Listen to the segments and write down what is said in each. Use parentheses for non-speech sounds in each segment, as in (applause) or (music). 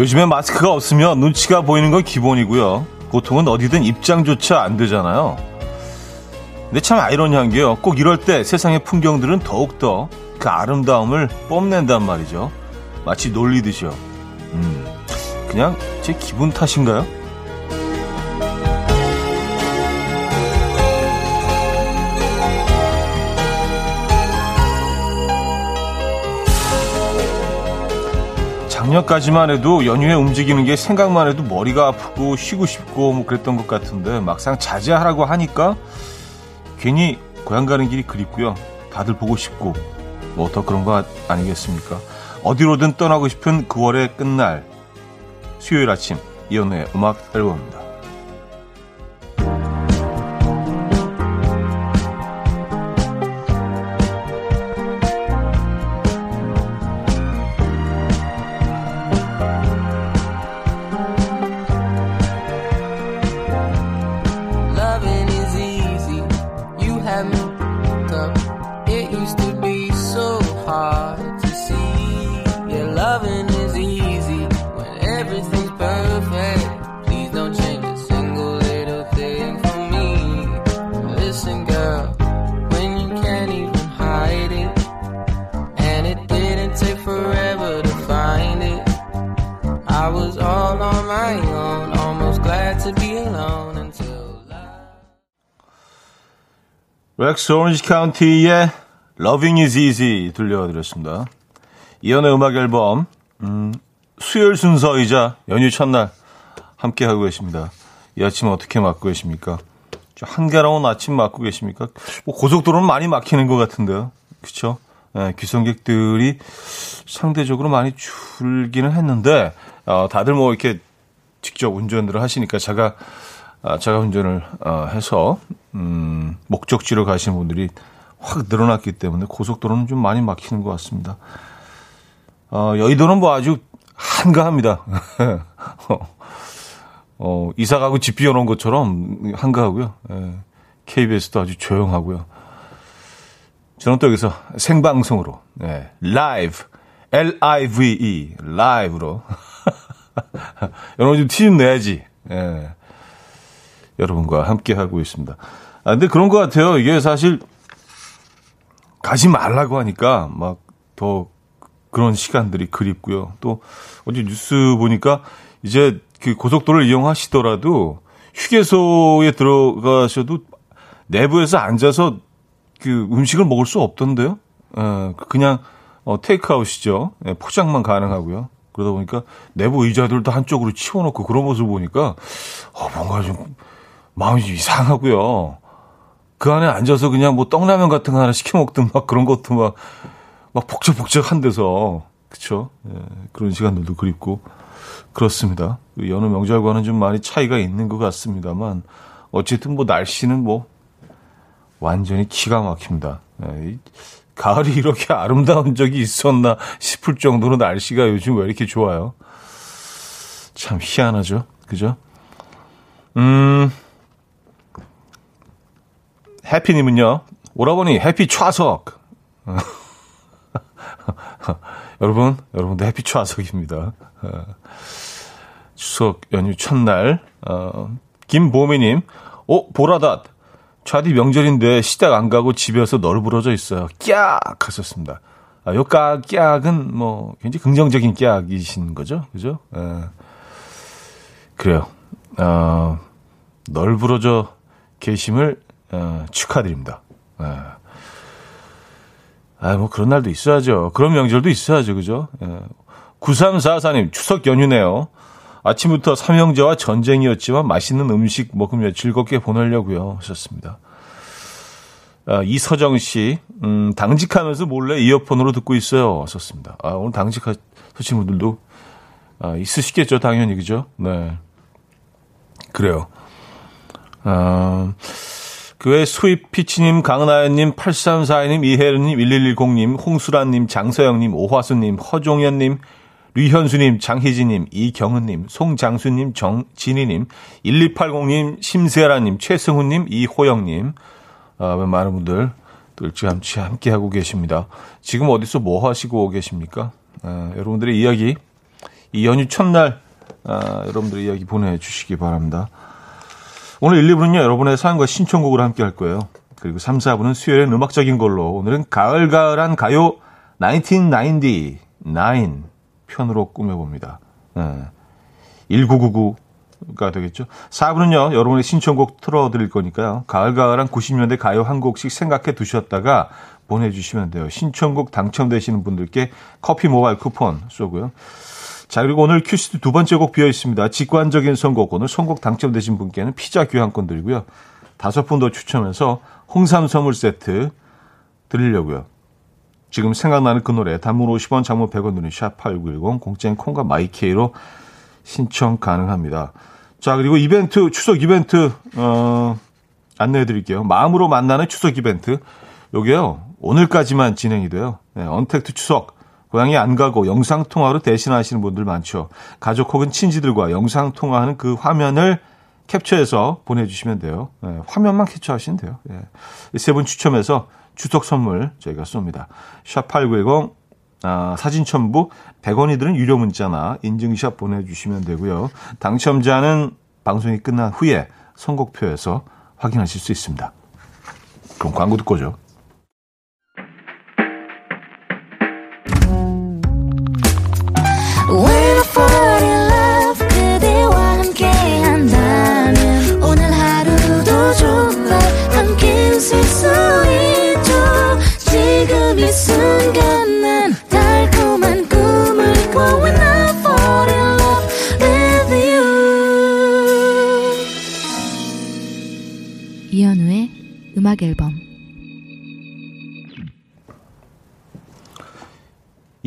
요즘에 마스크가 없으면 눈치가 보이는 건 기본이고요. 보통은 어디든 입장조차 안 되잖아요. 근데 참 아이러니한 게요. 꼭 이럴 때 세상의 풍경들은 더욱더 그 아름다움을 뽐낸단 말이죠. 마치 놀리듯이요. 음, 그냥 제 기분 탓인가요? 작년까지만 해도 연휴에 움직이는 게 생각만 해도 머리가 아프고 쉬고 싶고 뭐 그랬던 것 같은데 막상 자제하라고 하니까 괜히 고향 가는 길이 그립고요. 다들 보고 싶고 뭐 더 그런 거 아니겠습니까? 어디로든 떠나고 싶은 9월의 끝날 수요일 아침 이연우의 음악 앨범입니다. 렉스 오렌지 카운티의 Loving is Easy 들려드렸습니다. 이연의 음악 앨범 음, 수요일 순서이자 연휴 첫날 함께 하고 계십니다. 이 아침 어떻게 맞고 계십니까? 한가로운 아침 맞고 계십니까? 뭐 고속도로는 많이 막히는 것 같은데요. 그렇죠? 네, 귀성객들이 상대적으로 많이 줄기는 했는데 어, 다들 뭐 이렇게 직접 운전들을 하시니까 제가 아, 제가 운전을 어, 해서 음, 목적지로 가시는 분들이 확 늘어났기 때문에 고속도로는 좀 많이 막히는 것 같습니다. 어, 여의도는 뭐 아주 한가합니다. (laughs) 어, 이사 가고 집 비워놓은 것처럼 한가하고요. 예, KBS도 아주 조용하고요. 저는 또 여기서 생방송으로, 예, 라이브, L-I-V-E, 라이브로. 여러분 (laughs) 좀 티 좀 내야지. 예. 여러분과 함께 하고 있습니다. 아, 근데 그런 것 같아요. 이게 사실 가지 말라고 하니까 막 더 그런 시간들이 그립고요. 또 어제 뉴스 보니까 이제 그 고속도로를 이용하시더라도 휴게소에 들어가셔도 내부에서 앉아서 그 음식을 먹을 수 없던데요. 어, 그냥 어, 테이크아웃이죠. 예, 포장만 가능하고요. 그러다 보니까 내부 의자들도 한쪽으로 치워놓고 그런 모습 보니까 어, 뭔가 좀 마음이 좀 이상하고요. 그 안에 앉아서 그냥 뭐 떡라면 같은 거 하나 시켜 먹든 막 그런 것도 막, 막 복잡복잡한 데서. 그쵸? 예, 그런 시간들도 그립고. 그렇습니다. 그 여느 명절과는 좀 많이 차이가 있는 것 같습니다만, 어쨌든 뭐 날씨는 뭐, 완전히 기가 막힙니다. 예, 가을이 이렇게 아름다운 적이 있었나 싶을 정도로 날씨가 요즘 왜 이렇게 좋아요? 참 희한하죠? 그죠? 음, 해피님은요, 오라버니 해피 좌석. (laughs) 여러분, 여러분도 해피 좌석입니다. 추석 연휴 첫날, 어, 김보미님, 오, 보라닷. 차디 명절인데 시댁 안 가고 집에서 널브러져 있어요. 깍! 하셨습니다. 아, 요 깍, 깍은 뭐, 굉장히 긍정적인 깍이신 거죠? 그죠? 에, 그래요. 어, 널브러져 계심을 어, 축하드립니다. 예. 아, 뭐 그런 날도 있어야죠. 그런 명절도 있어야죠. 그죠? 예. 9344님, 추석 연휴네요. 아침부터 삼형제와 전쟁이었지만 맛있는 음식 먹으며 즐겁게 보내려고요. 하셨습니다. 아, 이서정 씨, 음, 당직하면서 몰래 이어폰으로 듣고 있어요. 하셨습니다. 아, 오늘 당직하신 분들도 아, 있으시겠죠. 당연히. 그죠? 네. 그래요. 아, 그외 스윗피치님, 강나연님, 8342님, 이혜은님, 1110님, 홍수라님, 장서영님, 오화수님, 허종현님, 류현수님, 장희진님, 이경은님, 송장수님, 정진희님, 1280님, 심세라님, 최승훈님, 이호영님, 아, 많은 분들 또 일찌감치 함께하고 계십니다. 지금 어디서 뭐 하시고 계십니까? 아, 여러분들의 이야기 이 연휴 첫날 아, 여러분들의 이야기 보내주시기 바랍니다. 오늘 1, 2부는요, 여러분의 사연과 신청곡을 함께 할 거예요. 그리고 3, 4부는 수요일엔 음악적인 걸로 오늘은 가을가을한 가요 1999 편으로 꾸며봅니다. 네. 1999가 되겠죠. 4부는요, 여러분의 신청곡 틀어드릴 거니까요. 가을가을한 90년대 가요 한 곡씩 생각해 두셨다가 보내주시면 돼요. 신청곡 당첨되시는 분들께 커피 모바일 쿠폰 쏘고요. 자, 그리고 오늘 큐시트 두 번째 곡 비어 있습니다. 직관적인 선곡. 오늘 선곡 당첨되신 분께는 피자 교환권 드리고요. 다섯 분 더 추첨해서 홍삼 선물 세트 드리려고요. 지금 생각나는 그 노래 단문 50원, 장문 100원 드는 샵8910 공짜인 콩과 마이케이로 신청 가능합니다. 자, 그리고 이벤트 추석 이벤트 어 안내해 드릴게요. 마음으로 만나는 추석 이벤트. 요게요. 오늘까지만 진행이 돼요. 네, 언택트 추석 고향에 안 가고 영상통화로 대신하시는 분들 많죠. 가족 혹은 친지들과 영상통화하는 그 화면을 캡처해서 보내주시면 돼요. 네, 화면만 캡처하시면 돼요. 네. 세분 추첨해서 추석 선물 저희가 쏩니다. 샵8910 아, 사진 첨부 100원이들은 유료 문자나 인증샷 보내주시면 되고요. 당첨자는 방송이 끝난 후에 선곡표에서 확인하실 수 있습니다. 그럼 광고 듣고 오죠.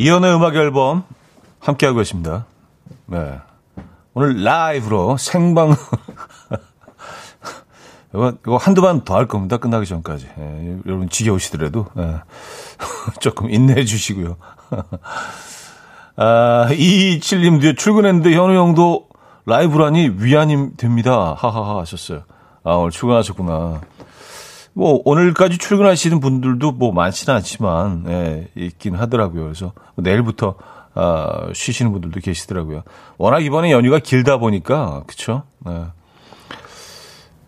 이연의 음악 앨범 함께하고 계십니다. 네. 오늘 라이브로 생방 (laughs) 이거, 이거 한두 번 더 할 겁니다. 끝나기 전까지. 예, 여러분 지겨우시더라도 예. (laughs) 조금 인내해 주시고요. (laughs) 아, 이칠님도 출근했는데 현우 형도 라이브라니 위안이 됩니다. 하하하 하셨어요. 아, 오늘 출근하셨구나. 뭐 오늘까지 출근하시는 분들도 뭐 많지는 않지만 예, 있긴 하더라고요. 그래서 내일부터 아, 쉬시는 분들도 계시더라고요. 워낙 이번에 연휴가 길다 보니까 그쵸? 네.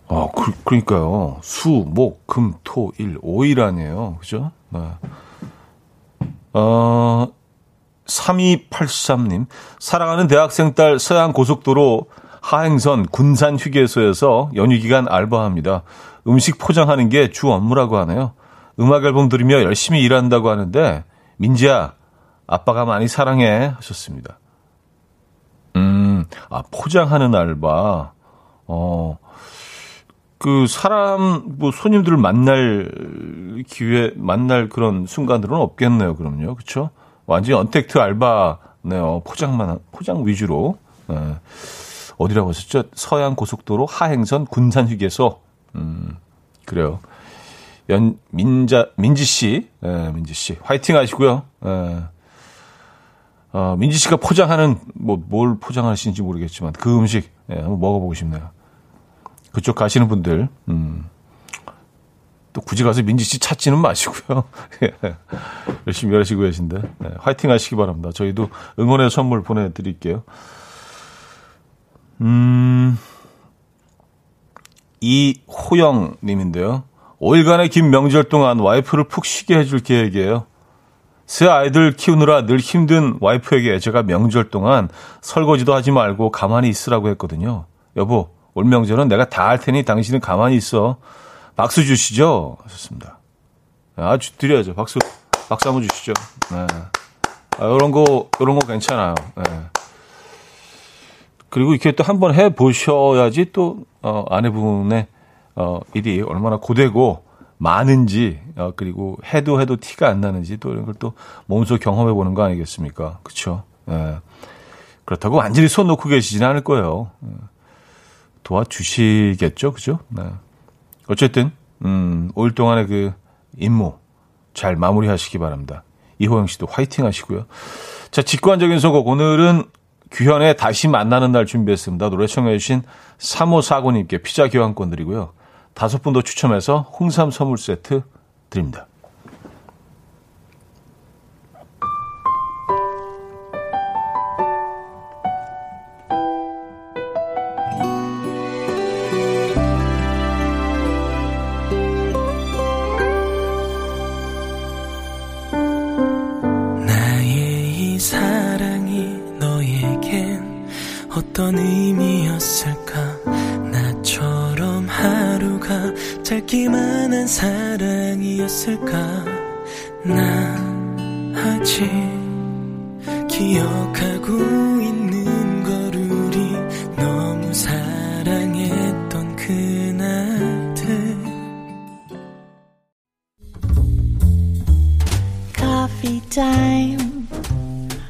아, 그, 그러니까요. 수, 목, 금, 토, 일, 5일 아니에요. 그죠? 네. 어, 3283님. 사랑하는 대학생 딸 서양 고속도로 하행선 군산 휴게소에서 연휴 기간 알바합니다. 음식 포장하는 게 주 업무라고 하네요. 음악 앨범 들으며 열심히 일한다고 하는데 민지야 아빠가 많이 사랑해 하셨습니다. 음, 아 포장하는 알바. 어. 그 사람 뭐 손님들을 만날 기회 만날 그런 순간들은 없겠네요. 그럼요. 그렇죠? 완전히 언택트 알바네요. 포장만 포장 위주로. 네. 어디라고 하셨죠? 서양 고속도로 하행선 군산 휴게소. 음, 그래요. 연, 민자, 민지 씨, 예, 민지 씨. 화이팅 하시고요. 예. 어, 민지 씨가 포장하는, 뭐, 뭘 포장하시는지 모르겠지만, 그 음식, 예, 한번 먹어보고 싶네요. 그쪽 가시는 분들, 음. 또 굳이 가서 민지 씨 찾지는 마시고요. (laughs) 예. 열심히 일하시고 계신데, 예, 화이팅 하시기 바랍니다. 저희도 응원의 선물 보내드릴게요. 음, 이호영 님인데요. 5일간의 긴 명절 동안 와이프를 푹 쉬게 해줄 계획이에요. 새 아이들 키우느라 늘 힘든 와이프에게 제가 명절 동안 설거지도 하지 말고 가만히 있으라고 했거든요. 여보, 올 명절은 내가 다 할 테니 당신은 가만히 있어. 박수 주시죠. 하셨습니다. 아주 드려야죠. 박수, 박수 한번 주시죠. 네. 아, 요런 거, 요런 거 괜찮아요. 네. 그리고 이렇게 또 한번 해 보셔야지 또 어, 아내분의 어, 일이 얼마나 고되고 많은지 어, 그리고 해도 해도 티가 안 나는지 또 이런 걸 또 몸소 경험해 보는 거 아니겠습니까? 그렇죠? 예. 그렇다고 완전히 손 놓고 계시지는 않을 거예요. 예. 도와주시겠죠, 그죠? 네. 어쨌든 음, 5일 동안의 그 임무 잘 마무리하시기 바랍니다. 이호영 씨도 화이팅 하시고요. 자, 직관적인 선곡 오늘은 규현의 다시 만나는 날 준비했습니다. 노래 청해주신 3549님께 피자 교환권 드리고요. 다섯 분 더 추첨해서 홍삼 선물 세트 드립니다. 어떤 의미였을까? 나처럼 하루가 짧기만 한 사랑이었을까? 나 아직 기억하고 있는 걸 우리 너무 사랑했던 그날들. Coffee time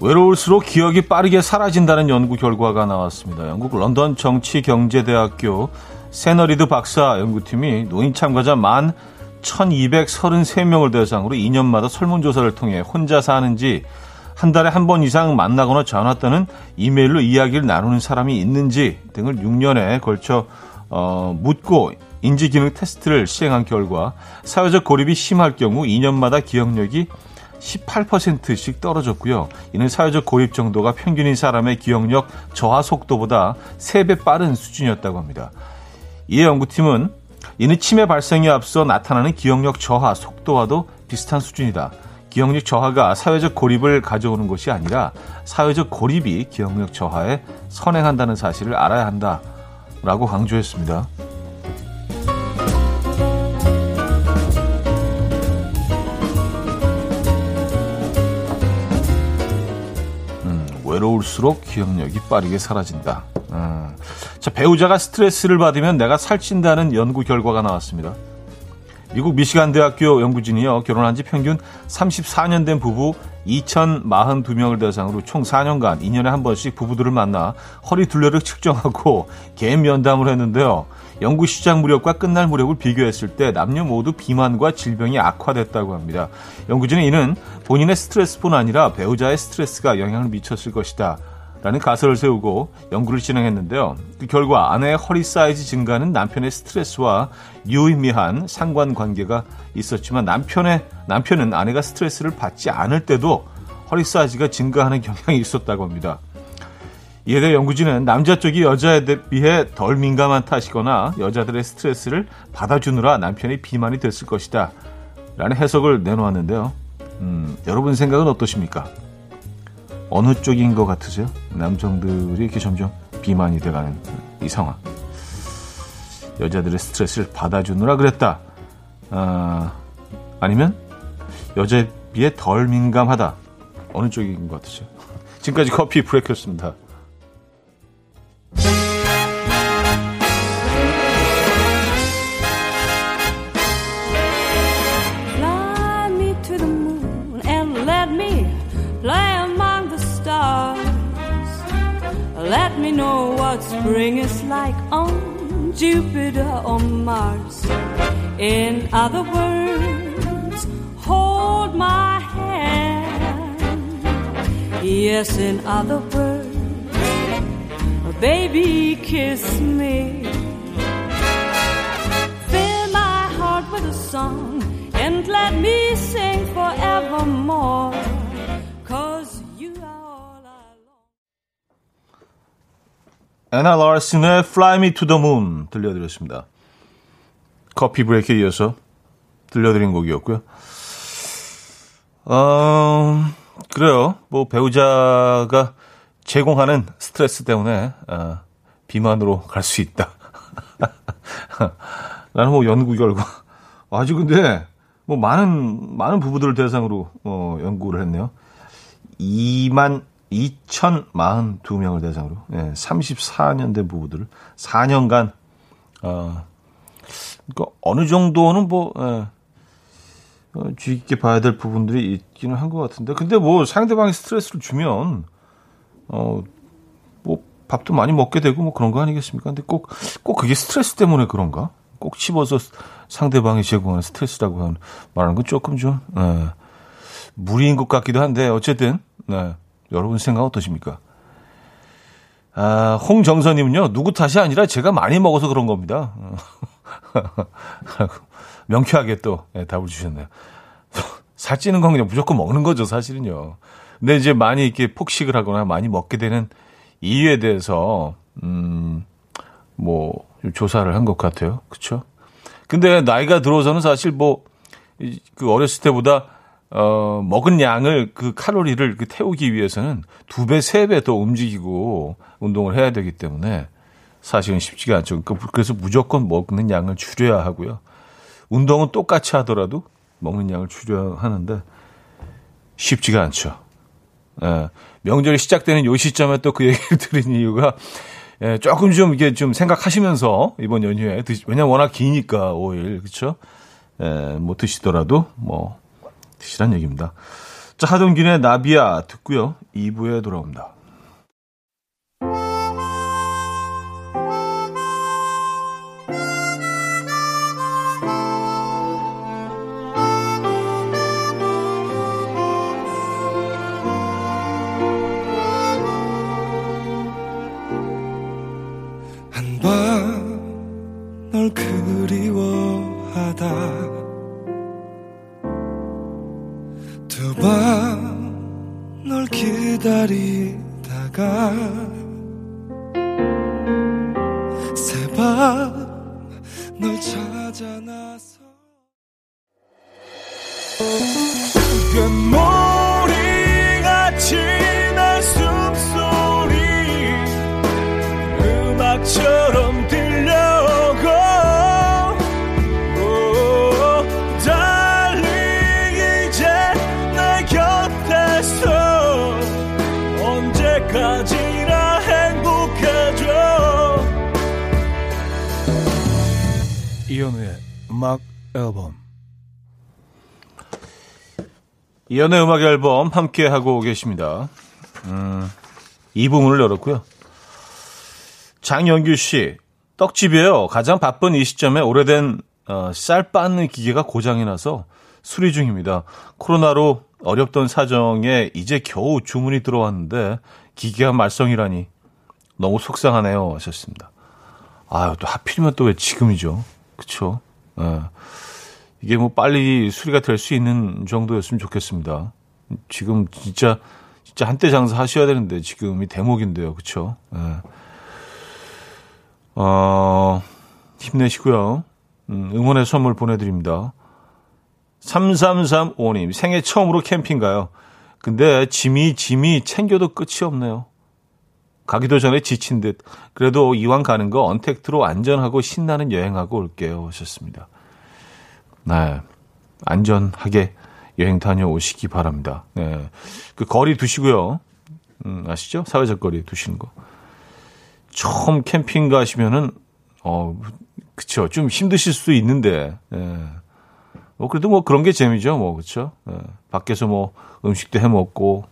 외로울수록 기억이 빠르게 사라진다는 연구 결과가 나왔습니다. 영국 런던 정치경제대학교 세너리드 박사 연구팀이 노인 참가자 만 1233명을 대상으로 2년마다 설문조사를 통해 혼자 사는지 한 달에 한 번 이상 만나거나 전화 또는 이메일로 이야기를 나누는 사람이 있는지 등을 6년에 걸쳐 어, 묻고 인지기능 테스트를 시행한 결과 사회적 고립이 심할 경우 2년마다 기억력이 18%씩 떨어졌고요. 이는 사회적 고립 정도가 평균인 사람의 기억력 저하 속도보다 3배 빠른 수준이었다고 합니다. 이에 연구팀은 이는 치매 발생에 앞서 나타나는 기억력 저하 속도와도 비슷한 수준이다. 기억력 저하가 사회적 고립을 가져오는 것이 아니라 사회적 고립이 기억력 저하에 선행한다는 사실을 알아야 한다. 라고 강조했습니다. 외로울수록 기억력이 빠르게 사라진다. 음. 자, 배우자가 스트레스를 받으면 내가 살찐다는 연구 결과가 나왔습니다. 미국 미시간 대학교 연구진이요. 결혼한 지 평균 34년 된 부부 2,042명을 대상으로 총 4년간 2년에 한 번씩 부부들을 만나 허리 둘레를 측정하고 개인 면담을 했는데요. 연구 시작 무렵과 끝날 무렵을 비교했을 때 남녀 모두 비만과 질병이 악화됐다고 합니다. 연구진은 이는 본인의 스트레스뿐 아니라 배우자의 스트레스가 영향을 미쳤을 것이다. 라는 가설을 세우고 연구를 진행했는데요. 그 결과 아내의 허리 사이즈 증가는 남편의 스트레스와 유의미한 상관관계가 있었지만 남편의 남편은 아내가 스트레스를 받지 않을 때도 허리 사이즈가 증가하는 경향이 있었다고 합니다. 이에 대해 연구진은 남자 쪽이 여자에 비해 덜 민감한 탓이거나 여자들의 스트레스를 받아주느라 남편이 비만이 됐을 것이다. 라는 해석을 내놓았는데요. 음, 여러분 생각은 어떠십니까? 어느 쪽인 것 같으세요? 남성들이 이렇게 점점 비만이 돼가는 이 상황. 여자들의 스트레스를 받아주느라 그랬다. 아, 아니면 여자에 비해 덜 민감하다. 어느 쪽인 것 같으세요? (laughs) 지금까지 커피 브레이크였습니다. Spring is like on Jupiter or Mars. In other words, hold my hand. Yes, in other words, baby, kiss me. Fill my heart with a song and let me sing forevermore. 애나 라슨의 Fly Me to the Moon 들려드렸습니다. 커피 브레이크에 이어서 들려드린 곡이었고요. 어, 그래요. 뭐 배우자가 제공하는 스트레스 때문에 어, 비만으로 갈 수 있다. (laughs) 라는 뭐 연구 결과. 아주 근데 뭐 많은 많은 부부들을 대상으로 어, 연구를 했네요. 2만 2,042명을 대상으로 예, 34년 된 부부들을 4년간 어, 그러니까 어느 정도는 뭐 예, 어, 주의 깊게 봐야 될 부분들이 있기는 한 것 같은데 근데 뭐 상대방이 스트레스를 주면 어, 뭐 밥도 많이 먹게 되고 뭐 그런 거 아니겠습니까? 근데 꼭꼭 그게 스트레스 때문에 그런가? 꼭 집어서 상대방이 제공하는 스트레스라고 하는, 말하는 건 조금 좀 예, 무리인 것 같기도 한데 어쨌든 네, 여러분 생각 어떠십니까? 아, 홍정선님은요, 누구 탓이 아니라 제가 많이 먹어서 그런 겁니다. (laughs) 명쾌하게 또 네, 답을 주셨네요. 살찌는 건 그냥 무조건 먹는 거죠, 사실은요. 근데 이제 많이 이렇게 폭식을 하거나 많이 먹게 되는 이유에 대해서, 음, 뭐, 조사를 한 것 같아요. 그쵸? 근데 나이가 들어서는 사실 뭐, 그 어렸을 때보다 어, 먹은 양을 그 칼로리를 그 태우기 위해서는 두 배, 세 배 더 움직이고 운동을 해야 되기 때문에 사실은 쉽지가 않죠. 그러니까 그래서 무조건 먹는 양을 줄여야 하고요. 운동은 똑같이 하더라도 먹는 양을 줄여야 하는데 쉽지가 않죠. 예, 명절이 시작되는 요 시점에 또 그 얘기를 (laughs) 드린 이유가 예, 조금 좀 이게 좀 생각하시면서 이번 연휴에 드시, 왜냐면 워낙 기니까 5일 그렇죠? 예, 뭐 드시더라도 뭐 드시란 얘기입니다. 자, 하동균의 나비야 듣고요. 2부에 돌아옵니다. 기 이현우의 음악 앨범 함께 하고 계십니다. 음, 이 부문을 열었고요. 장영규 씨, 떡집이에요. 가장 바쁜 이 시점에 오래된 어, 쌀 빻는 기계가 고장이 나서 수리 중입니다. 코로나로 어렵던 사정에 이제 겨우 주문이 들어왔는데 기계가 말썽이라니 너무 속상하네요. 하셨습니다. 아유, 또 하필이면 또 왜 지금이죠. 그쵸? 예. 이게 뭐 빨리 수리가 될 수 있는 정도였으면 좋겠습니다. 지금 진짜, 진짜 한때 장사 하셔야 되는데 지금이 대목인데요. 그쵸? 예. 어, 힘내시고요. 음, 응원의 선물 보내드립니다. 3335님, 생애 처음으로 캠핑 가요. 근데 짐이, 짐이 챙겨도 끝이 없네요. 가기도 전에 지친 듯. 그래도 이왕 가는 거 언택트로 안전하고 신나는 여행하고 올게요. 하셨습니다. 네. 안전하게 여행 다녀오시기 바랍니다. 네. 그 거리 두시고요. 음, 아시죠? 사회적 거리 두시는 거. 처음 캠핑 가시면은, 어, 그쵸. 좀 힘드실 수 있는데, 예. 뭐, 그래도 뭐 그런 게 재미죠. 뭐, 그쵸. 예. 밖에서 뭐 음식도 해 먹고.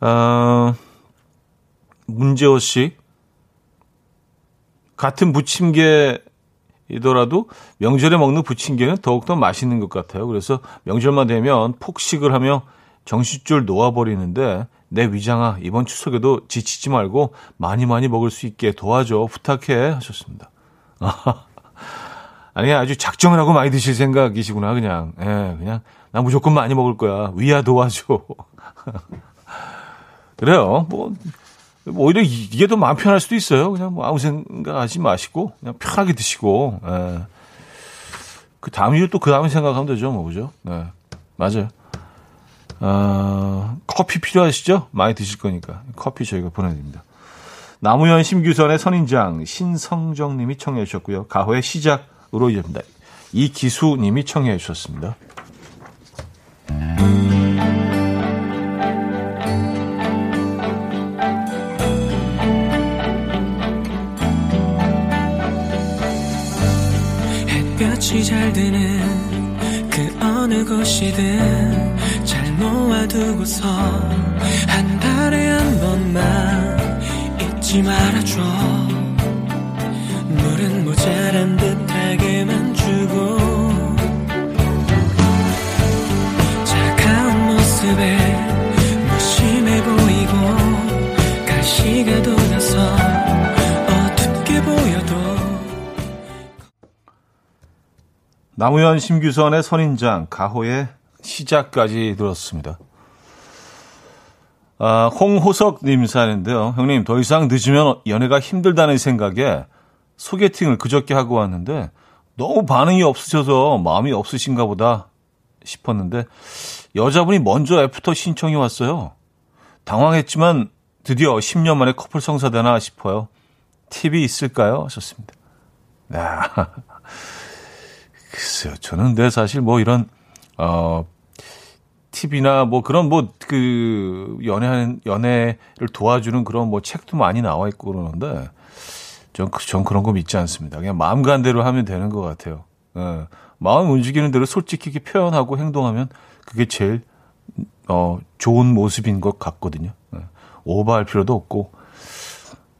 어, 문재호 씨. 같은 부침개 이더라도 명절에 먹는 부침개는 더욱더 맛있는 것 같아요. 그래서 명절만 되면 폭식을 하며 정신줄 놓아버리는데 내 위장아 이번 추석에도 지치지 말고 많이 많이 먹을 수 있게 도와줘 부탁해 하셨습니다. (laughs) 아니 아주 작정을 하고 많이 드실 생각이시구나 그냥 예 그냥 나 무조건 많이 먹을 거야 위야 도와줘 (laughs) 그래요 뭐, 뭐 오히려 이게 더 마음 편할 수도 있어요 그냥 뭐 아무 생각하지 마시고 그냥 편하게 드시고 예. 그 다음 이유 또 그 다음에 생각하면 되죠 뭐 그죠 네 맞아요. 어, 커피 필요하시죠? 많이 드실 거니까. 커피 저희가 보내드립니다. 나무현 심규선의 선인장, 신성정 님이 청해 주셨고요. 가호의 시작으로 이어집니다. 이기수 님이 청해 주셨습니다. 햇 잘 되는 그 어느 곳이든 잘 모아두고서 한 달에 한 번만 잊지 말아줘. 물은 모자란 듯하게만 주고 차가운 모습에 무심해 보이고 가시가 돋아서 어둡게 보여도 남우현 심규선의 선인장, 가호의 시작까지 들었습니다. 아, 홍호석님 사연인데요. 형님, 더 이상 늦으면 연애가 힘들다는 생각에 소개팅을 그저께 하고 왔는데 너무 반응이 없으셔서 마음이 없으신가 보다 싶었는데 여자분이 먼저 애프터 신청이 왔어요. 당황했지만 드디어 10년 만에 커플 성사되나 싶어요. 팁이 있을까요? 하셨습니다. 아, (laughs) 글쎄요. 저는 근데 사실 뭐 이런, 어, 팁이나 뭐 그런 뭐 그 연애하는, 연애를 도와주는 그런 뭐 책도 많이 나와 있고 그러는데 전, 그, 전 그런 거 믿지 않습니다. 그냥 마음 간 대로 하면 되는 것 같아요. 예. 마음 움직이는 대로 솔직히 표현하고 행동하면 그게 제일 어, 좋은 모습인 것 같거든요. 예. 오버할 필요도 없고.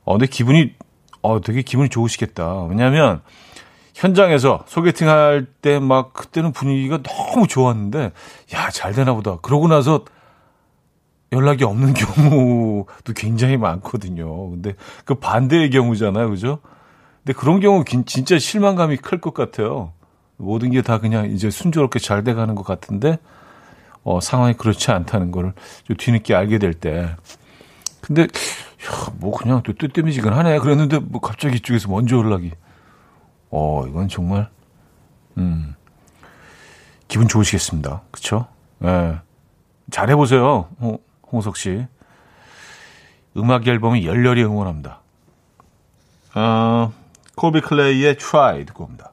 어, 근데 기분이, 어, 되게 기분이 좋으시겠다. 왜냐면, 현장에서 소개팅 할 때 막, 그때는 분위기가 너무 좋았는데, 야, 잘 되나 보다. 그러고 나서 연락이 없는 (laughs) 경우도 굉장히 많거든요. 근데 그 반대의 경우잖아요. 그죠? 근데 그런 경우 진짜 실망감이 클 것 같아요. 모든 게 다 그냥 이제 순조롭게 잘 돼가는 것 같은데, 어, 상황이 그렇지 않다는 걸좀 뒤늦게 알게 될 때. 근데, 야, 뭐 그냥 또 뜨뜨미지근 하네. 그랬는데 뭐 갑자기 이쪽에서 먼저 연락이. 어, 이건 정말, 음, 기분 좋으시겠습니다. 그쵸? 예. 네. 잘해보세요. 홍, 홍석 씨. 음악 앨범이 열렬히 응원합니다. 어, 콜비 클레이의 Try 듣고 옵니다.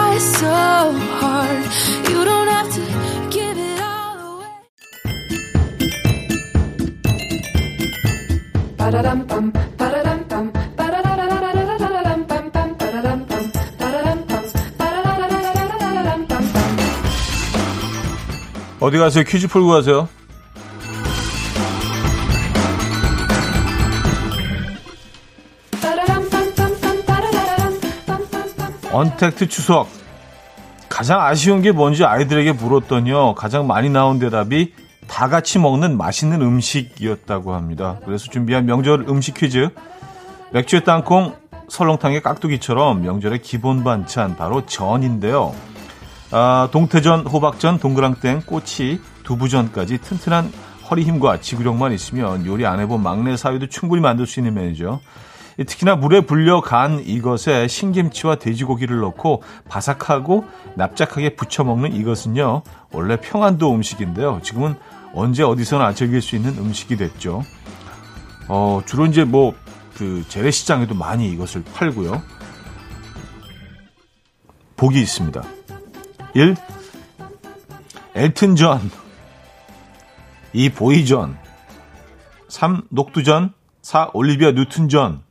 어디 가세요? 퀴즈 풀고 가세요. 언택트 추석 가장 아쉬운 게 뭔지 아이들에게 물었더니요. 가장 많이 나온 대답이 다 같이 먹는 맛있는 음식이었다고 합니다. 그래서 준비한 명절 음식 퀴즈. 맥주의 땅콩, 설렁탕의 깍두기처럼 명절의 기본 반찬 바로 전인데요. 아, 동태전, 호박전, 동그랑땡, 꼬치, 두부전까지 튼튼한 허리 힘과 지구력만 있으면 요리 안 해본 막내 사위도 충분히 만들 수 있는 메뉴죠. 특히나 물에 불려 간 이것에 신김치와 돼지고기를 넣고 바삭하고 납작하게 부쳐 먹는 이것은요 원래 평안도 음식인데요 지금은 언제 어디서나 즐길 수 있는 음식이 됐죠 어 주로 이제 뭐 그 재래시장에도 많이 이것을 팔고요 복이 있습니다 1. 엘튼전 2. 보이전 3. 녹두전 4. 올리비아 뉴튼전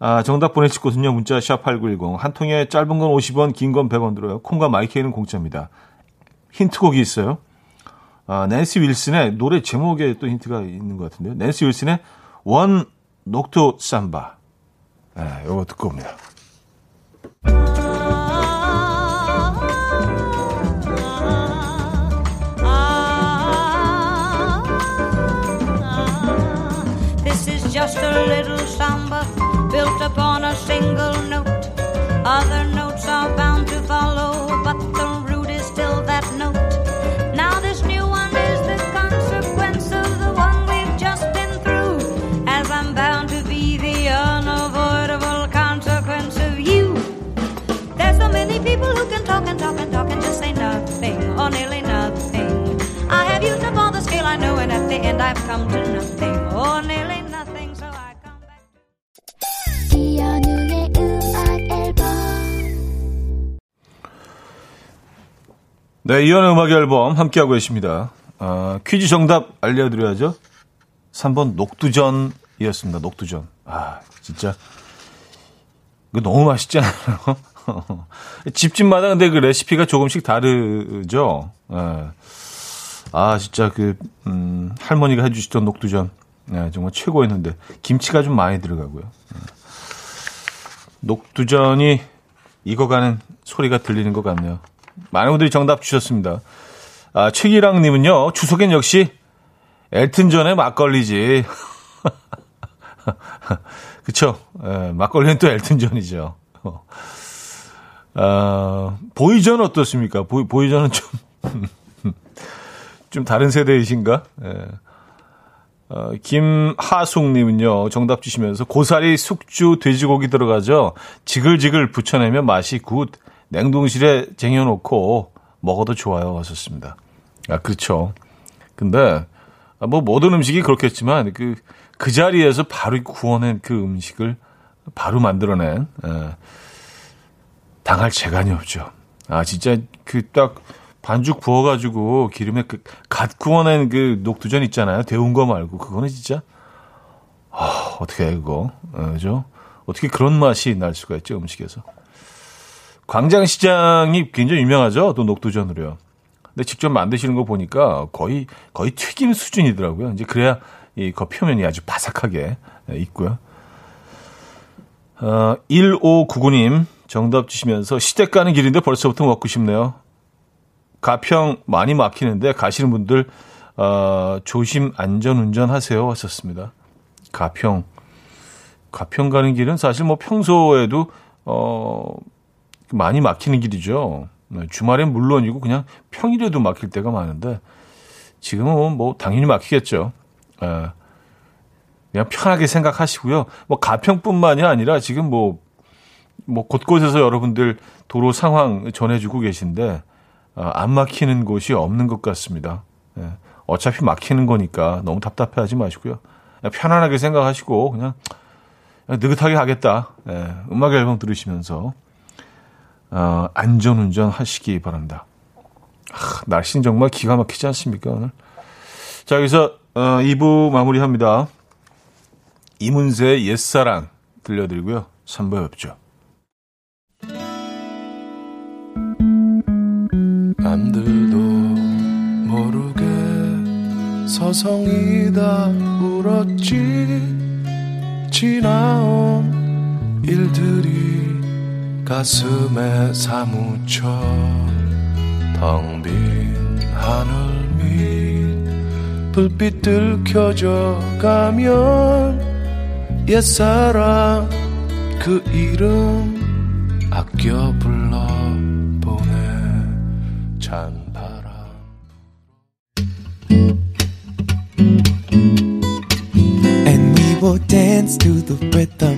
아, 정답 보내실 곳은요. 문자 샵 8910. 한 통에 짧은 건 50원, 긴 건 100원 들어요. 콩과 마이크에는 공짜입니다. 힌트곡이 있어요. 아, 낸시 윌슨의 노래 제목에 또 힌트가 있는 것 같은데요. 낸시 윌슨의 원 녹토 삼바. 네, 요거 듣고 옵니다. Upon a single note. Other notes are bound to follow, but the root is still that note. Now this new one is the consequence of the one we've just been through, as I'm bound to be the unavoidable consequence of you. There's so many people who can talk and talk and talk and just say nothing, or nearly nothing. I have used up all the skill I know, and at the end I've come to nothing, 네, 이현의 음악 앨범 함께하고 계십니다. 아, 퀴즈 정답 알려드려야죠. 3번 녹두전이었습니다. 녹두전. 아, 진짜. 이거 너무 맛있지 않아요? (laughs) 집집마다 근데 그 레시피가 조금씩 다르죠. 예. 아, 진짜 그, 음, 할머니가 해주시던 녹두전. 예, 정말 최고였는데. 김치가 좀 많이 들어가고요. 예. 녹두전이 익어가는 소리가 들리는 것 같네요. 많은 분들이 정답 주셨습니다. 아, 최기랑 님은요, 추석엔 역시 엘튼 전의 막걸리지. (laughs) 그쵸. 예, 막걸리는 또 엘튼 전이죠. 어, 보이전 어떻습니까? 보이, 보이전은 좀, (laughs) 좀 다른 세대이신가? 예. 어, 김하숙님은요, 정답 주시면서 고사리 숙주 돼지고기 들어가죠. 지글지글 붙여내면 맛이 good. 냉동실에 쟁여놓고 먹어도 좋아요. 하셨습니다. 아, 그렇죠. 근데, 아, 뭐, 모든 음식이 그렇겠지만, 그, 그 자리에서 바로 구워낸 그 음식을 바로 만들어낸, 에, 당할 재간이 없죠. 아, 진짜 그 딱 반죽 부어가지고 기름에 그 갓 구워낸 그 녹두전 있잖아요. 데운 거 말고. 그거는 진짜, 아, 어떻게 해, 그거. 어, 그죠? 어떻게 그런 맛이 날 수가 있죠, 음식에서. 광장시장이 굉장히 유명하죠. 또 녹두전으로요. 근데 직접 만드시는 거 보니까 거의, 거의 튀김 수준이더라고요. 이제 그래야 이 겉 표면이 아주 바삭하게 있고요. 어, 1599님 정답 주시면서 시댁 가는 길인데 벌써부터 먹고 싶네요. 가평 많이 막히는데 가시는 분들 어, 조심 안전 운전하세요 하셨습니다. 가평 가평 가는 길은 사실 뭐 평소에도 어 많이 막히는 길이죠. 네, 주말엔 물론이고 그냥 평일에도 막힐 때가 많은데 지금은 뭐 당연히 막히겠죠. 에, 그냥 편하게 생각하시고요. 뭐 가평뿐만이 아니라 지금 뭐, 뭐 곳곳에서 여러분들 도로 상황 전해주고 계신데 어, 안 막히는 곳이 없는 것 같습니다. 예, 어차피 막히는 거니까 너무 답답해하지 마시고요. 편안하게 생각하시고 그냥 느긋하게 하겠다. 예, 음악 앨범 들으시면서 어, 안전운전 하시기 바랍니다. 아, 날씨는 정말 기가 막히지 않습니까, 오늘? 자, 여기서 어, 2부 마무리합니다. 이문세의 옛사랑 들려드리고요. 3부에 뵙죠. 서성이다 울었지 지나온 일들이 가슴에 사무쳐 텅 빈 하늘 밑 불빛들 켜져 가면 옛사랑 그 이름 아껴 불러보네 찬바람 And we will dance to the rhythm.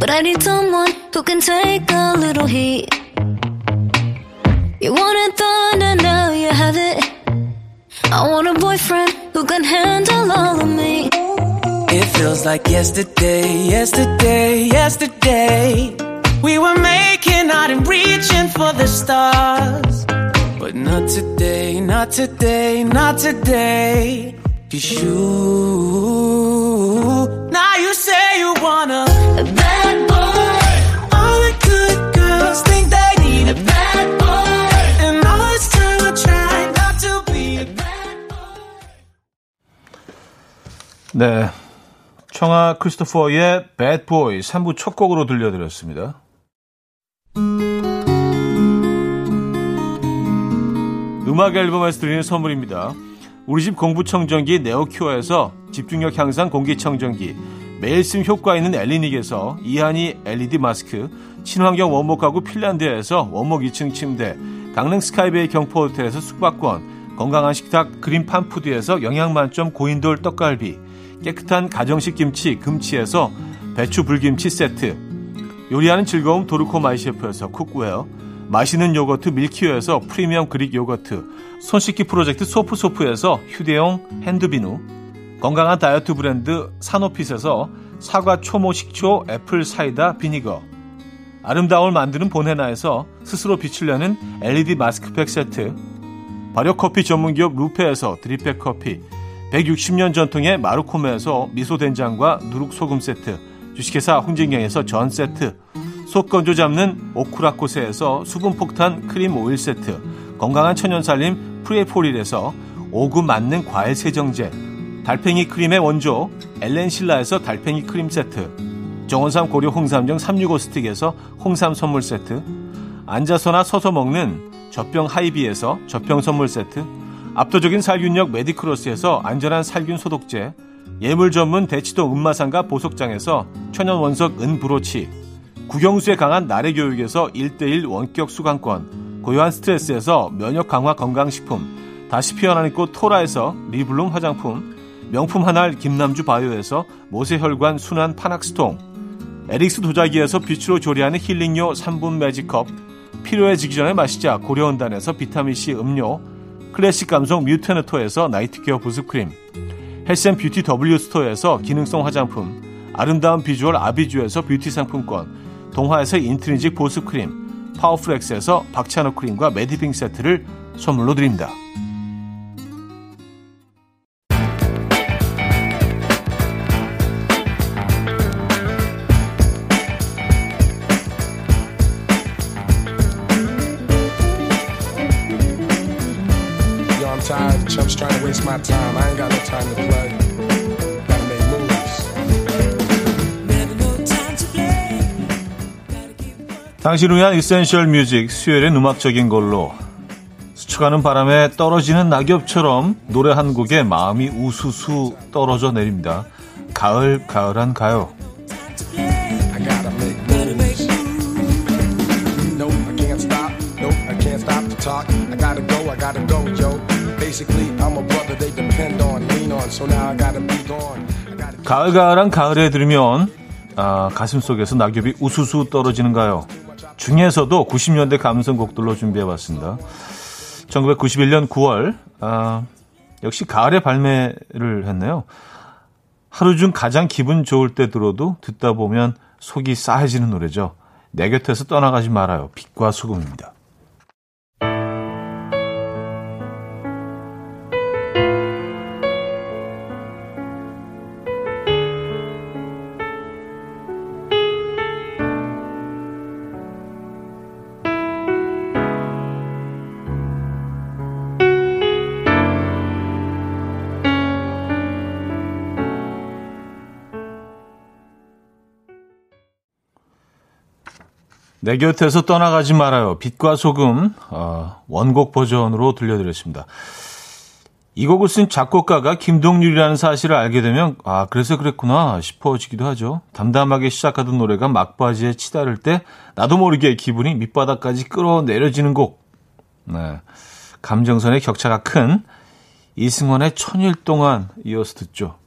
but I need someone who can take a little heat. You wanted thunder, now you have it. I want a boyfriend who can handle all of me. It feels like yesterday, yesterday, yesterday. We were making out and reaching for the stars. But not today, not today, not today. Cause you, now you say you wanna. A bad boy, All the good girls think they need a bad boy, And all this time I try not to be a bad boy. 네. 청아 크리스토퍼의 Bad Boy 3부 첫 곡으로 들려드렸습니다. 음악 앨범에서 드리는 선물입니다. 우리 집 공부청정기 네오큐어에서 집중력 향상 공기청정기 매일 쓴 효과 있는 엘리닉에서 이하니 LED 마스크 친환경 원목 가구 핀란드에서 원목 2층 침대 강릉 스카이베이 경포 호텔에서 숙박권 건강한 식탁 그린 팜푸드에서 영양만점 고인돌 떡갈비 깨끗한 가정식 김치 금치에서 배추 불김치 세트 요리하는 즐거움 도르코 마이셰프에서 cookware 맛있는 요거트 밀키오에서 프리미엄 그릭 요거트 손 씻기 프로젝트 소프소프에서 휴대용 핸드비누 건강한 다이어트 브랜드 사노핏에서 사과 초모 식초 apple cider vinegar. 아름다움을 만드는 보헤나에서 스스로 비추려는 LED 마스크팩 세트. 발효커피 전문기업 루페에서 드립백 커피. 160년 전통의 마루코메에서 미소된장과 누룩소금 세트. 주식회사 홍진경에서 전 세트. 속 건조 잡는 오크라코세에서 수분폭탄 크림 오일 세트. 건강한 천연살림 프리에포릴에서 오구 맞는 과일 세정제 달팽이 크림의 원조 엘렌실라에서 달팽이 크림 세트 정원삼 고려 홍삼정 365 스틱에서 홍삼 선물 세트 앉아서나 서서 먹는 젖병 하이비에서 젖병 선물 세트, 압도적인 살균력 메디크로스에서 안전한 살균 소독제, 예물 전문 대치동 은마상가 보석장에서 천연 원석 은 브로치, 국영수에 강한 나래 교육에서 1대1 원격 수강권, 고요한 스트레스에서 면역 강화 건강식품, 다시 피어나는 꽃 토라에서 리블룸 화장품, 명품 한알 김남주 바이오에서 모세혈관 순환 파낙스통, 에릭스 도자기에서 빛으로 조리하는 힐링요 3분 매직컵, 필요해지기 전에 마시자 고려원단에서 비타민C 음료 클래식 감성 뮤테너토에서 나이트케어 부스크림 헬스앤뷰티 W스토어에서 기능성 화장품 아름다운 비주얼 아비주에서 뷰티 상품권 동화에서 인트리직 보습크림 파워프렉스에서 박찬호 크림과 메디핑 세트를 선물로 드립니다. Waste my time. I ain't got no time to play. Gotta make moves. 당신을 위한 이센셜 뮤직 수요일엔 음악적인 걸로 스쳐가는 바람에 떨어지는 낙엽처럼 노래 한 곡에 마음이 우수수 떨어져 내립니다. 가을 가을한 가요. I gotta make moves. Nope, I can't stop. Nope, I can't stop to talk. I gotta go, I gotta go, yo. Basically, I'm a brother they depend on, lean on. So now I gotta be gone. I gotta 가을 가을한 가을에 들으면 아, 가슴 속에서 낙엽이 우수수 떨어지는가요? 중에서도 90년대 감성곡들로 준비해봤습니다. 1991년 9월 아, 역시 가을에 발매를 했네요. 하루 중 가장 기분 좋을 때 들어도 듣다 보면 속이 싸해지는 노래죠. 내 곁에서 떠나가지 말아요. 빛과 소금입니다. 내 곁에서 떠나가지 말아요. 빛과 소금 어, 원곡 버전으로 들려드렸습니다. 이 곡을 쓴 작곡가가 김동률이라는 사실을 알게 되면 아 그래서 그랬구나 싶어지기도 하죠. 담담하게 시작하던 노래가 막바지에 치달을 때 나도 모르게 기분이 밑바닥까지 끌어내려지는 곡. 네. 감정선의 격차가 큰 이승원의 천일 동안 이어서 듣죠.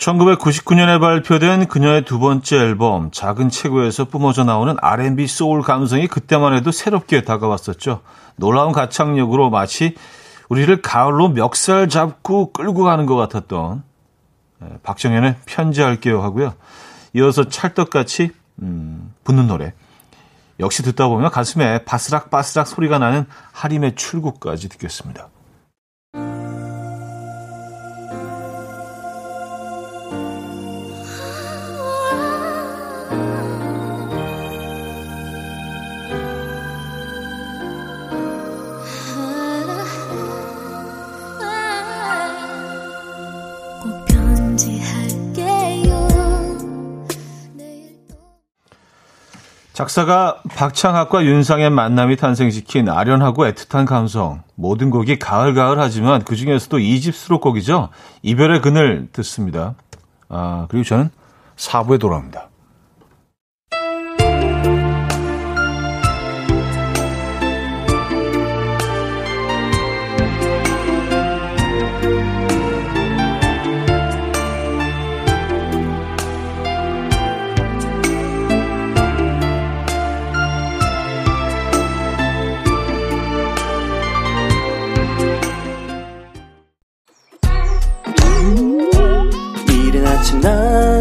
1999년에 발표된 그녀의 두 번째 앨범 작은 체구에서 뿜어져 나오는 R&B 소울 감성이 그때만 해도 새롭게 다가왔었죠. 놀라운 가창력으로 마치 우리를 가을로 멱살 잡고 끌고 가는 것 같았던 예, 박정현의 편지할게요 하고요. 이어서 찰떡같이 음, 붙는 노래. 역시 듣다 보면 가슴에 바스락바스락 소리가 나는 하림의 출구까지 듣겠습니다. 작사가 박창학과 윤상의 만남이 탄생시킨 아련하고 애틋한 감성. 모든 곡이 가을가을하지만 그 중에서도 이집 수록곡이죠. 이별의 그늘 듣습니다. 아, 그리고 저는 4부에 돌아옵니다.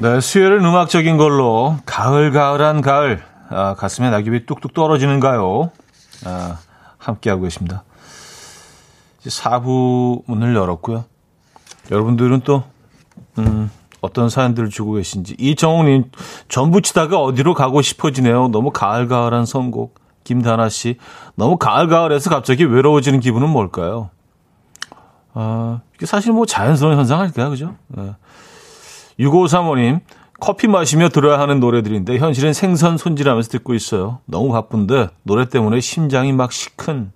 네, 수요일은 음악적인 걸로 가을 가을한 가을 아, 가슴에 낙엽이 뚝뚝 떨어지는가요? 아, 함께하고 계십니다. 이제 4부 문을 열었고요. 여러분들은 또 음, 어떤 사연들을 주고 계신지 이정옥님 전부 치다가 어디로 가고 싶어지네요. 너무 가을 가을한 선곡 김다나 씨 너무 가을 가을해서 갑자기 외로워지는 기분은 뭘까요? 아, 이게 사실 뭐 자연스러운 현상 아닐까요, 그죠? 네. 6535님, 커피 마시며 들어야 하는 노래들인데 현실은 생선 손질하면서 듣고 있어요. 너무 바쁜데 노래 때문에 심장이 막 시큰.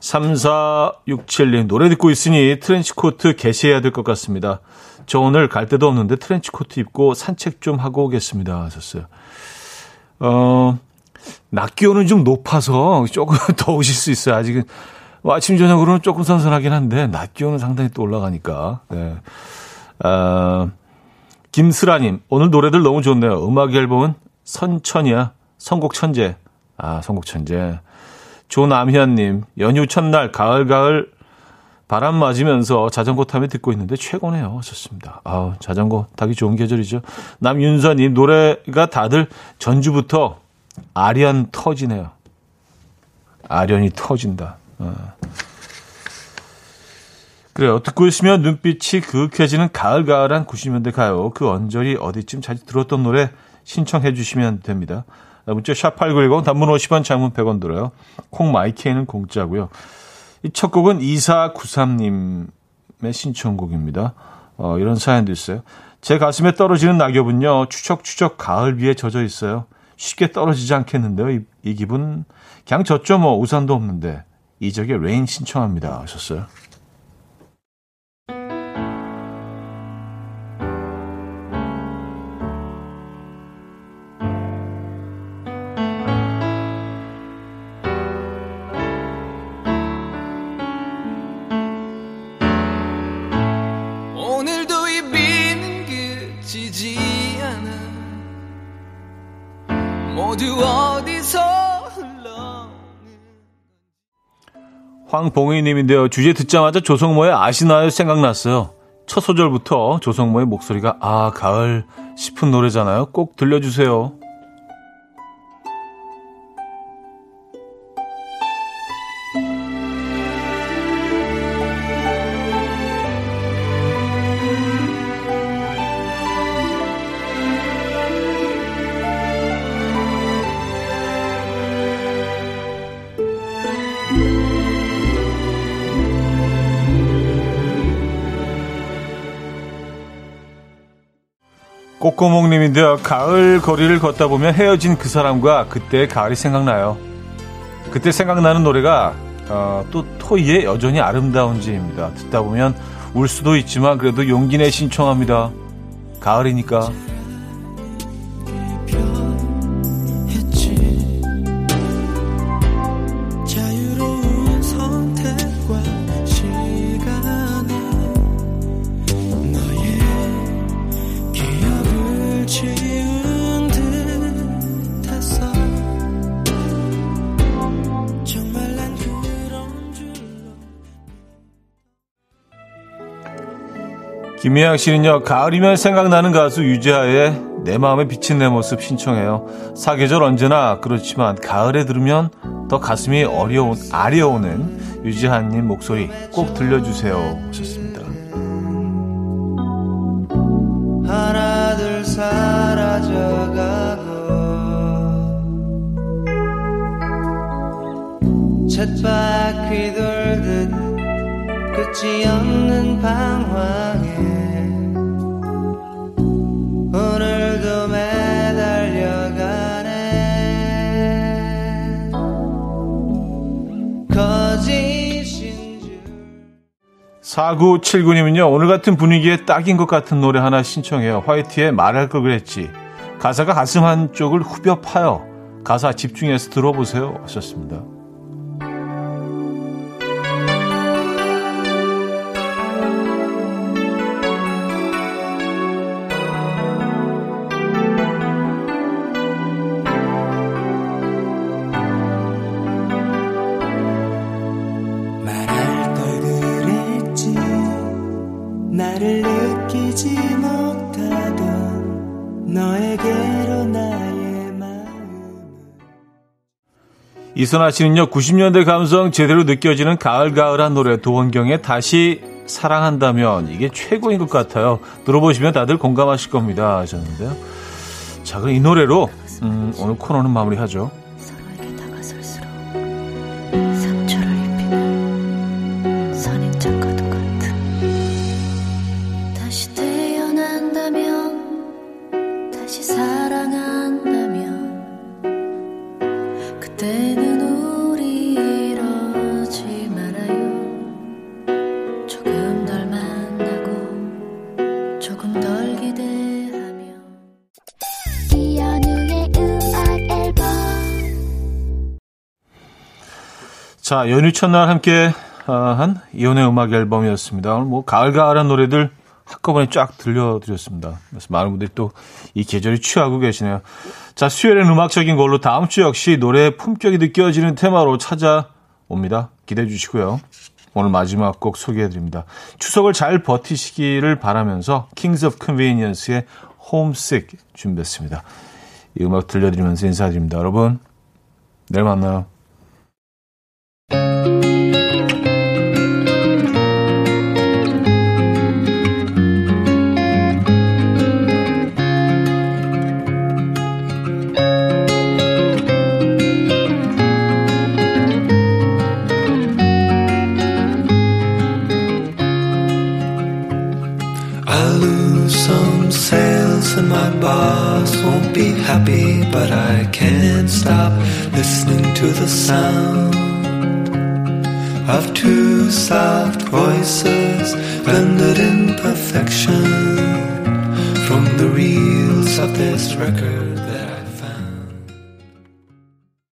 3467님, 노래 듣고 있으니 트렌치코트 개시해야 될 것 같습니다. 저 오늘 갈 데도 없는데 트렌치코트 입고 산책 좀 하고 오겠습니다. 하셨어요. 어, 낮 기온은 좀 높아서 조금 (laughs) 더우실 수 있어요. 아직은 뭐 아침 저녁으로는 조금 선선하긴 한데 낮 기온은 상당히 또 올라가니까. 네. 어, 김슬아님, 오늘 노래들 너무 좋네요. 음악 앨범은 선천이야. 선곡 천재. 아, 선곡 천재. 조남현님, 연휴 첫날 가을 가을 바람 맞으면서 자전거 타며 듣고 있는데 최고네요. 좋습니다. 아우, 자전거 타기 좋은 계절이죠. 남윤서님, 노래가 다들 전주부터 아련 터지네요. 아련이 터진다. 어. 그래요. 듣고 있으면 눈빛이 그윽해지는 가을가을한 90년대 가요. 그 언저리 어디쯤 자주 들었던 노래 신청해 주시면 됩니다. 문자 샵8910 단문 50원 장문 100원 들어요. 콩 마이케이는 공짜고요. 이 첫 곡은 2493님의 신청곡입니다. 어, 이런 사연도 있어요. 제 가슴에 떨어지는 낙엽은요. 추적추적 가을 비에 젖어 있어요. 쉽게 떨어지지 않겠는데요. 이, 이 기분 그냥 젖죠 뭐 우산도 없는데 이적의 레인 신청합니다 하셨어요. 황봉희님인데요. 주제 듣자마자 조성모의 아시나요 생각났어요. 첫 소절부터 조성모의 목소리가 아 가을 싶은 노래잖아요. 꼭 들려주세요. 꼬꼬몽님인데요. 가을 거리를 걷다 보면 헤어진 그 사람과 그때의 가을이 생각나요. 그때 생각나는 노래가 어, 또 토이의 여전히 아름다운지입니다. 듣다 보면 울 수도 있지만 그래도 용기 내 신청합니다. 가을이니까. 김미양 씨는요, 가을이면 생각나는 가수 유재하의 내 마음에 비친 내 모습 신청해요. 사계절 언제나 그렇지만 가을에 들으면 더 가슴이 어려운, 아려오는 유지한님 목소리 꼭 들려주세요. 하셨습니다. 하나둘 사라져가고 쳇바퀴 돌듯 끝이 없는 방황에 4979님은요, 오늘 같은 분위기에 딱인 것 같은 노래 하나 신청해요. 화이트의 말할 걸 그랬지. 가사가 가슴 한쪽을 후벼 파요. 가사 집중해서 들어보세요. 하셨습니다. 이선아 씨는요, 90년대 감성 제대로 느껴지는 가을가을한 노래 도원경의 다시 사랑한다면 이게 최고인 것 같아요. 들어보시면 다들 공감하실 겁니다. 하셨는데요. 자, 그럼 이 노래로 음, 오늘 코너는 마무리하죠. 조금 덜 기대하며 이연우의 음악 앨범 자, 연휴 첫날 함께 어, 한 이혼의 음악 앨범이었습니다. 오늘 뭐 가을가을한 노래들 한꺼번에 쫙 들려드렸습니다. 그래서 많은 분들이 또 이 계절이 취하고 계시네요. 자, 수요일엔 음악적인 걸로 다음 주 역시 노래의 품격이 느껴지는 테마로 찾아옵니다. 기대해 주시고요. 오늘 마지막 곡 소개해드립니다. 추석을 잘 버티시기를 바라면서 Kings of Convenience의 Homesick 준비했습니다. 이 음악 들려드리면서 인사드립니다. 여러분, 내일 만나요. Happy, but I can't stop listening to the sound of two soft voices blended in perfection from the reels of this record.